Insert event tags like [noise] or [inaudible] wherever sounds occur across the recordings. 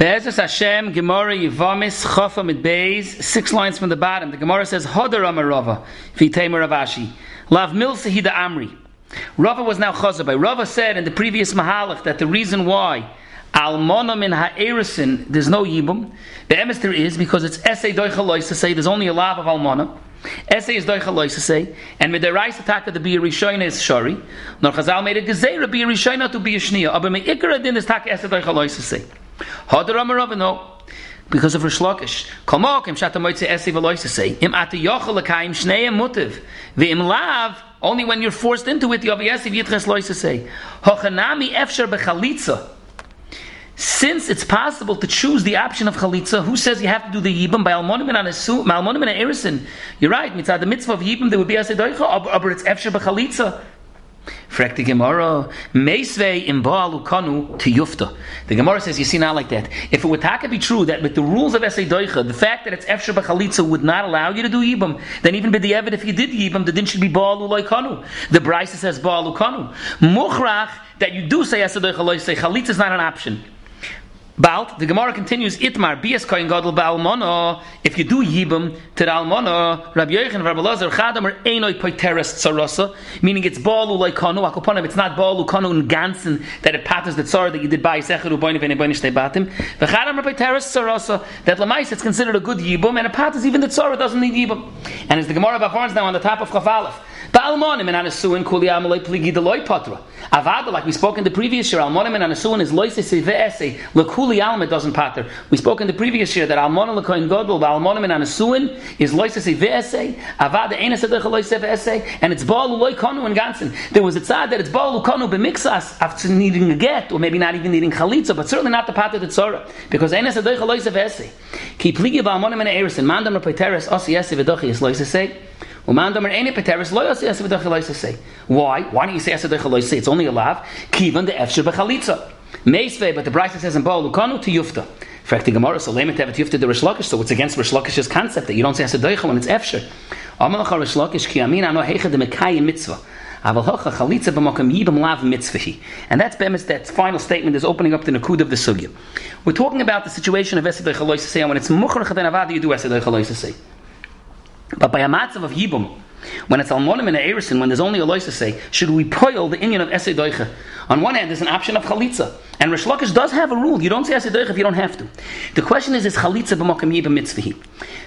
Be'ezus Hashem, Gemara Yivamis, Chofa mit Beis, six lines from the bottom. The Gemara says, Hodar Amarava, Vitamer Ravashi. Lav Milsa Hida Amri. Rava was now Chazabai. Rava said in the previous Mahalach that the reason why Almonom in Ha'erisin, there's no Yibum. The emes there is because it's Esei Doicha to say there's only a lav of Almonom. Essay is doicha to say, and with the rice attack of the bir rishoina is shari. Nor Chazal made a gezeira bir rishoina to be a shnia. Aber me ikra din is tak essay doicha to say. Hadar Amar. Because of Rish Lakish. Komok im shata moitze esi v'loise say. Im ati yochel shneim mutiv. V'im lav, only when you're forced into it, yavi esi v'yitches loise say. Hochanami efsher b'chalitza. Since it's possible to choose the option of chalitza, who says you have to do the yibam by almonim and anasu? You're right. The mitzvah of yibam, there would be a sedoicha, but it's efsher b'chalitza. Frek the Gemara. The Gemara says, you see, not like that. If it would taka be true that with the rules of Esei Doicha, the fact that it's Efsher B'chalitza would not allow you to do Yibam, then even with the if you did Yibam, the din should be Ba'alu Kanu. The Braisa says Ba'alu Kanu. Muchrach, that you do say Esei Doicha, say Chalitza is not an option. The Gemara continues, Itmar, bias koin ba'almono, if you do yibam to the almono, Rabbi Rabbi Lazar, Chadam, or einoi poiteres meaning it's balu like kanu, akoponim, it's not balu kanu in gansen, that it patters the tsar that you did by secheru boini vene boini shtei batim, v'chadam or poiteres tsarosa, that lamais, it's considered a good yibam, and it patters even the tsar doesn't need yibam. And as the Gemara of now on the top of Chafalef, Ba'almonim and Anasuin kuli amalei pligi deloy patra. Avada, like we spoke in the previous year, Almonim and Anasuin is loise seve'ese, lekuli alma doesn't patter. We spoke in the previous year that Almonim lekoin godol, Ba'almonim and Anasuin is loise seve'ese, Avada ena sedech loise seve'ese, and it's Baal loy konu and gansen. There was a tzad that it's Baal konu b'mixas after needing a get, or maybe not even needing chalitza, but certainly not the patter the tzora, because ena sedech loise seve'ese. Ki pligi Ba'almonim and Erison, mandam repeteres osi yese v'dochi is loise say, Why? Why don't you say Asadach It's only a lav. Kivan the Efsher Bechalitza. Meisve, but the Braisa says in Baal Lukanu to Yufta. the Gemara, so Lemet Tevet Yufta the Rish Lakish, so it's against Rishlakish's concept that you don't say Asadach when it's Efsher. Amalach Rish Lakish, ki amin ano heicha de Mekayim mitzvah. Aval hocha chalitza b'makam yibam lav mitzvahi. And that's Bemis, that final statement is opening up the Nakud of the Sugya. We're talking about the situation of and when it's Mukhrach then Avada, you do Esedech Aloisasei. But by a matzav of Yibum, when it's almonim and erison, when there's only a to say, should we poil the inyan of esei doicha? On one hand, there's an option of chalitza, and Rish Lakish does have a rule. You don't say esei doicha if you don't have to. The question is, is chalitza b'mokam yibam mitzvahi?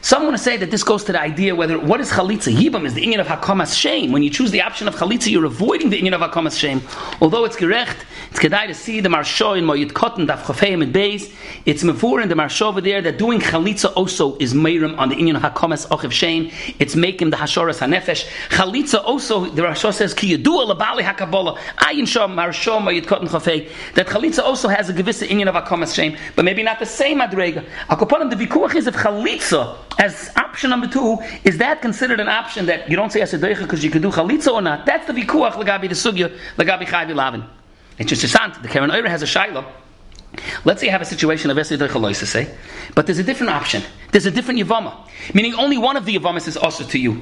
Some want to say that this goes to the idea whether what is chalitza? Yibam is the inyan of hakomas shame. When you choose the option of chalitza, you're avoiding the inyan of hakomas shame. Although it's gerecht, it's kedai to see the marsho in moyit cotton daf chofeim and beis. It's mevur in the marsho over there that doing chalitza also is meirim on the inyan of hakomas ochiv shame. It's making the hashoras hanefesh. Chalitza also the marsho says ki yedu alabali hakabola ayin shom marsho moyit cotton chofei that chalitza also has a gewisse inyan of hakomas shame, but maybe not the same adrega. Akoponim the vikuach is of chalitza as option number two. Is that considered an option that you don't say as asedoicha because you could do chalitza or not? That's the vikuach legabi the sugya legabi chayvi lavin. It's just a The Karen Oira has a shiloh. Let's say you have a situation of Esid say, but there's a different option. There's a different Yavama. Meaning only one of the Yavamas is also to you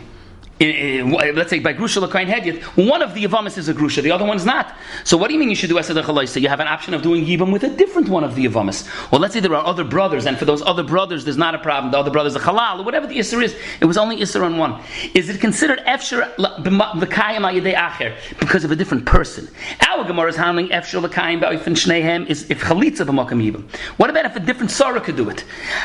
let's say by grusha lekain hedyet, one of the yavamis is a grusha, the other one's not. So what do you mean you should do esadach So you have an option of doing yibam with a different one of the yavamis. Well, let's say there are other brothers, and for those other brothers, there's not a problem. The other brothers are halal or whatever the isser is. It was only isser on one. Is it considered efshir v'kayim al acher because of a different person? Our Gemara is handling efshir l'kayim ba'ofen shnehem is if chalitza b'makam yibam. What about if a different tzara could do it?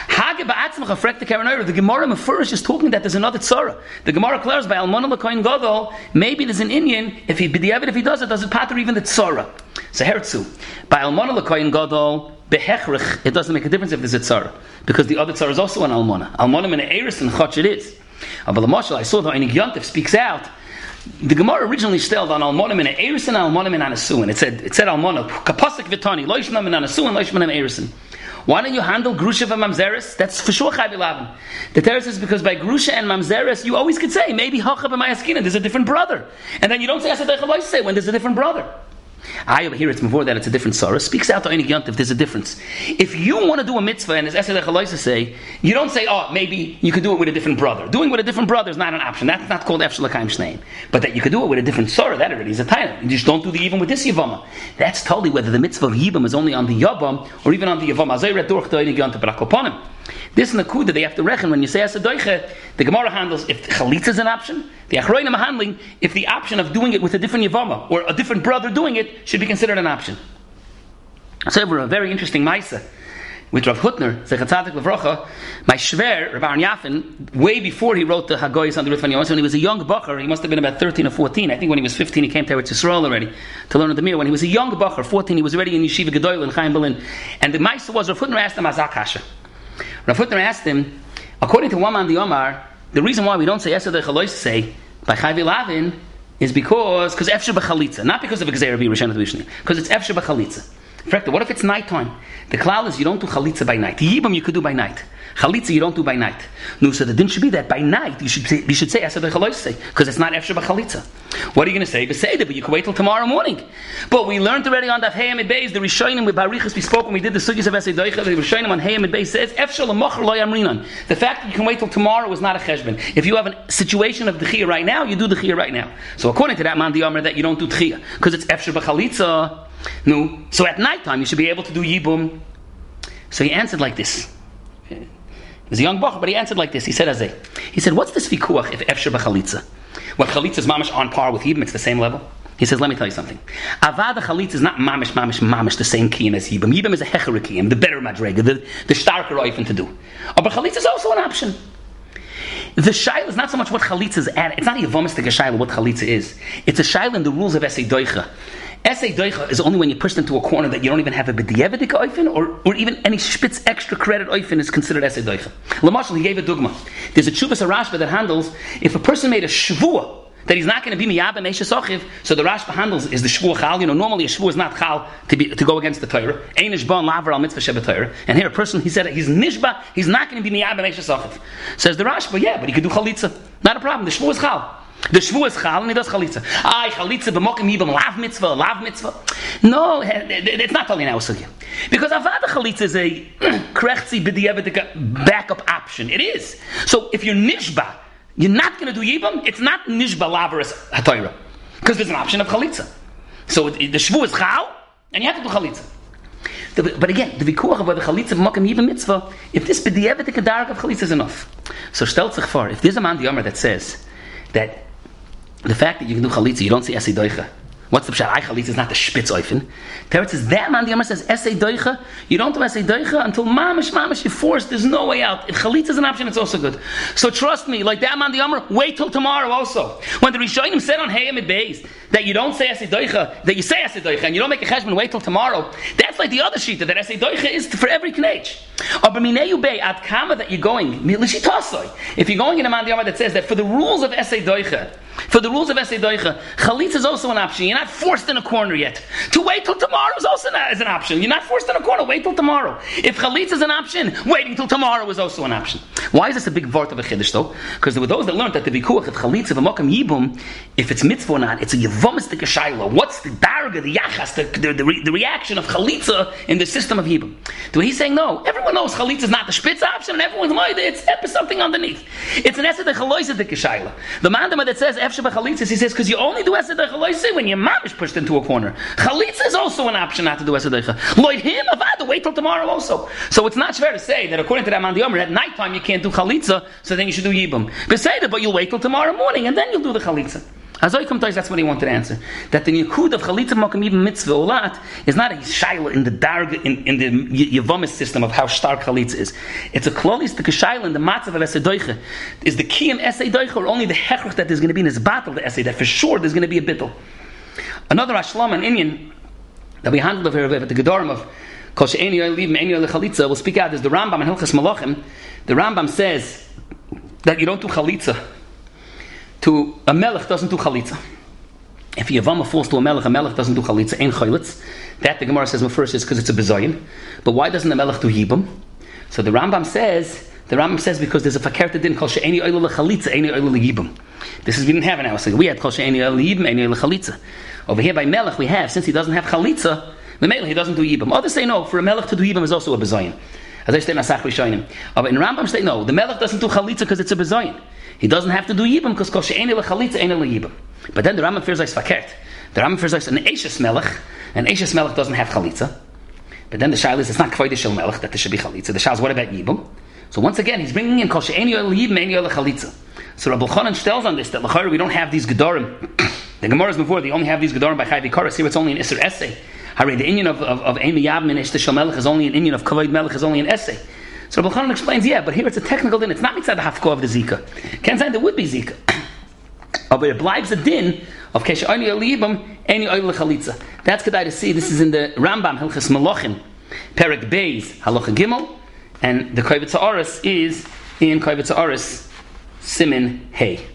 Hage ba'atzmach afrek the The Gemara Mefurish is talking that there's another tzara. The Gemara declares by Almana Lakoin Gadol, maybe there's an Indian, if he be b'diavad, if he does it, does it patter even the tzara. So Hertzu. By Almana Lakoin Gadol, behechrich, it doesn't make a difference if there's a tzara. Because the other tzara is also an Almona. Almana and Eris and Chach it is. But the Mashal, I saw the Einig Yontif speaks out, the Gemara originally stelled on Almonim and Erison Almonim and Anasuin. It said, it said Almona, Kapasik Vitani, Loishnam and Anasuin, Loishman and Erison. Why don't you handle Grusha and Mamzeris? That's for sure Lavin. The teretz is because by Grusha and Mamzeris, you always could say, maybe Hachab and Mayaskina, there's a different brother. And then you don't say Asadech say when there's a different brother. I over here it's before that it's a different sorrow. Speaks out to any yont if there's a difference. If you want to do a mitzvah and as Esed say, you don't say, oh, maybe you could do it with a different brother. Doing with a different brother is not an option. That's not called Efshel Lakaim Shneim. But that you could do it with a different sorrow, that already is a title. You just don't do the even with this Yavama. That's totally whether the mitzvah of Yibam is only on the Yavam or even on the Yavam. As I read durch to any yont Brakoponim. This nakuda they have to reckon when you say asadoiche, the Gemara handles if chalitza is an option, the achroinim are handling if the option of doing it with a different yavama or a different brother doing it should be considered an option. So we're a very interesting ma'isa with Rav Hutner, Zechatzadik Levrocha, my Shver, Rav Yafin, way before he wrote the Hagoyis on the Ritvan when he was a young Bacher, he must have been about 13 or 14. I think when he was 15, he came to Israel already to learn the Mir. When he was a young Bacher, 14, he was already in Yeshiva Gedoyl in Chaim Berlin. And the Maisa was, Rav Hutner asked him Azakasha. Rav asked him, according to Waman the Omar, the reason why we don't say Esed Chalois say by Chayvi Lavin is because because Efshe B'chalitza, not because of Gzeir B'Yerushan Vishni, because it's Efshe B'chalitza. What if it's nighttime? The cloud is you don't do chalitza by night. Yibam you could do by night. Chalitza you don't do by night. No, so the din should be that by night you should say, you should say because it's not Efshe Chalitza. What are you going to say? Beseder, but you can wait till tomorrow morning. But we learned already on that Hayamid Beis, the Rishonim with Barichas we spoke when we did the Sugyas of Esedoicha, the Rishonim on Hayamid Beis says. The fact that you can wait till tomorrow is not a cheshbon. If you have a situation of the right now, you do the right now. So according to that man, the that you don't do Chiyah because it's Efshe Chalitza. No. So at night time you should be able to do Yibum. So he answered like this. He was a young bach, but he answered like this. He said, Azay. He said, what's this vikuach if efsher b'chalitza? What chalitza is mamish on par with Yibum, it's the same level. He says, let me tell you something. Avada chalitza is not mamish, mamish, mamish, the same kiyim as Yibum. Yibum is a hecher kiyim, the better madrega, the, the starker oifen to do. But chalitza is also an option. The shaila is not so much what chalitza is at. It's not a yavomistic shaila what chalitza is. It's a shaila in the rules of esei doicha. Essay doicha is only when you push into a corner that you don't even have a b'diyevedik oifen, or, or even any spitz extra credit oifen is considered essay doicha. Lamashal, he gave a dogma. There's a chuvas arashba that handles if a person made a shvua that he's not going to be miyab and sochiv. So the Rashba handles is the shvua chal. You know, normally a shvua is not chal to be to go against the Torah. Ein ishban laver al mitzvah Torah. And here a person he said he's nishba. He's not going to be miyab and sochiv. Says the Rashba, yeah, but he could do chalitza. Not a problem. The shvua is chal. The shvu is chal and he does chalitza. Ay, chalitza b'mokim yibam lav mitzvah, lav mitzvah. No, it's not only now sugya. Because avada chalitza is a [clears throat] krechtzi b'diyevedik backup option. It is. So if you're nishba, you're not going to do yibam, it's not nishba laveris hatayra. Because there's an option of chalitza. So the shvu is chal, and you have to do chalitza. but again, the vikuach about the chalitza b'mokim yibam mitzvah, if this b'diyevedik dark of chalitza is enough. So stel sich if there's a man the that says that the fact that you can do chalitza, you don't see esei doicha. What's the pshat? I chalitza is not the spitz oifen. Teretz says that man the Yamar says esei doicha. You don't do esei doicha until mamish mamish you force. There's no way out. If chalitza is an option, it's also good. So trust me, like that man the Yamar, wait till tomorrow also. When the Rishonim said on Hayam Beis that you don't say esei doicha, that you say esei doicha and you don't make a cheshbon, wait till tomorrow. That's like the other sheet that esei doicha is for every knage. Or b'mineyu bay at kama that you're going If you're going in a man the Yamar that says that for the rules of esei doicha. For the rules of Esei Doicha, Chalitza is also an option. You're not forced in a corner yet. To wait till tomorrow is also an, is an option. You're not forced in a corner. Wait till tomorrow. If Chalitza is an option, waiting till tomorrow is also an option. Why is this a big vart of a chiddush though? Because there were those that learned that the vikuach of Chalitza v'mokam yibum, if it's mitzvah or not, it's a yevomistic shayla. What's the darga, the yachas, the, the, the, the, reaction of Chalitza in the system of yibum? So he's saying no. Everyone knows Chalitza is not the spitz option, and everyone's mind it's something underneath. It's an esed chaloisadik shayla. The mandama that says efshe he says, because you only do Esedech Chalitza when your mom is pushed into a corner. Chalitza is also an option not to do Esedech. Lloyd him, Avada, wait till tomorrow also. So it's not fair to say that according to the Omer, at night time you can't do Chalitza, so then you should do Yibam. Beseder, but you'll wait till tomorrow morning and then you'll do the Chalitza. Azoy come that's what he wanted to answer. That the Yikud of Chalitza Makam even Mitzvah Olat is not a shaila in the darg in, in the Yavamis system of how stark Chalitza is. It's a klolis the shaila in the matzav of Esedoiche. Is the key in Esedoiche or only the hechrach that there's going to be in his battle the Esed that for sure there's going to be a bittel. Another Ashlam and Indian that we handled over here at the Gedorim of Kol She'eni Yoel Eni Chalitza will speak out is the Rambam in Hilchas Malachim. The Rambam says that you don't do Chalitza to a melech doesn't do chalitza. If Yavama falls to a melech, a melech doesn't do chalitza, ain't chalitz. That the Gemara says first is because it's a bezayin. But why doesn't the melech do yibam? So the Rambam says, the Rambam says because there's a fakerta din called she'eni oil chalitza, any oil yibam. This is we didn't have an hour. So we had called she'eni oil yibam, any oil chalitza. Over here by Melech we have, since he doesn't have chalitza, the Melech he doesn't do Yibam. Others say no, for a Melech to do Yibam is also a Bezayin. As I say in Asach Rishonim. But in Rambam say no, the Melech doesn't do chalitza because it's a Bezayin. He doesn't have to do Yibam because kol she'ene chalitza ene Yibam. But then the Rambam fears like fakert. The Rambam fears like an Eishes Melech, and Eishes Melech doesn't have chalitza. But then the Shail is, it's not Kvoide Shel Melech that there should be chalitza. The Shail is, what about Yibam? So once again, he's bringing in kol she'ene Yibam, ene chalitza. So Rabbi Chanan tells on this that Lachar we don't have these Gedorim. [coughs] the Gemara is before they only have these Gedorim by Chayvi Koras. Here it's only an Isser essay. Harry, the Indian of of, of Yabim and Ishta Melech is only an Indian of Kavod Melech is only an essay. So Rabbi Chanan explains, yeah, but here it's a technical din. It's not mitzvah the hafko of the Zika. Can't say there would be Zika. Oh, [coughs] but it blives a din of Kesha Oni Alibam, Any Oil Chalitza. That's good to see. This is in the Rambam, Hilchas Malachim, Perik Beis, Halacha Gimel, and the Kovetz Oris is in Kovetz Oris, Simin Hey.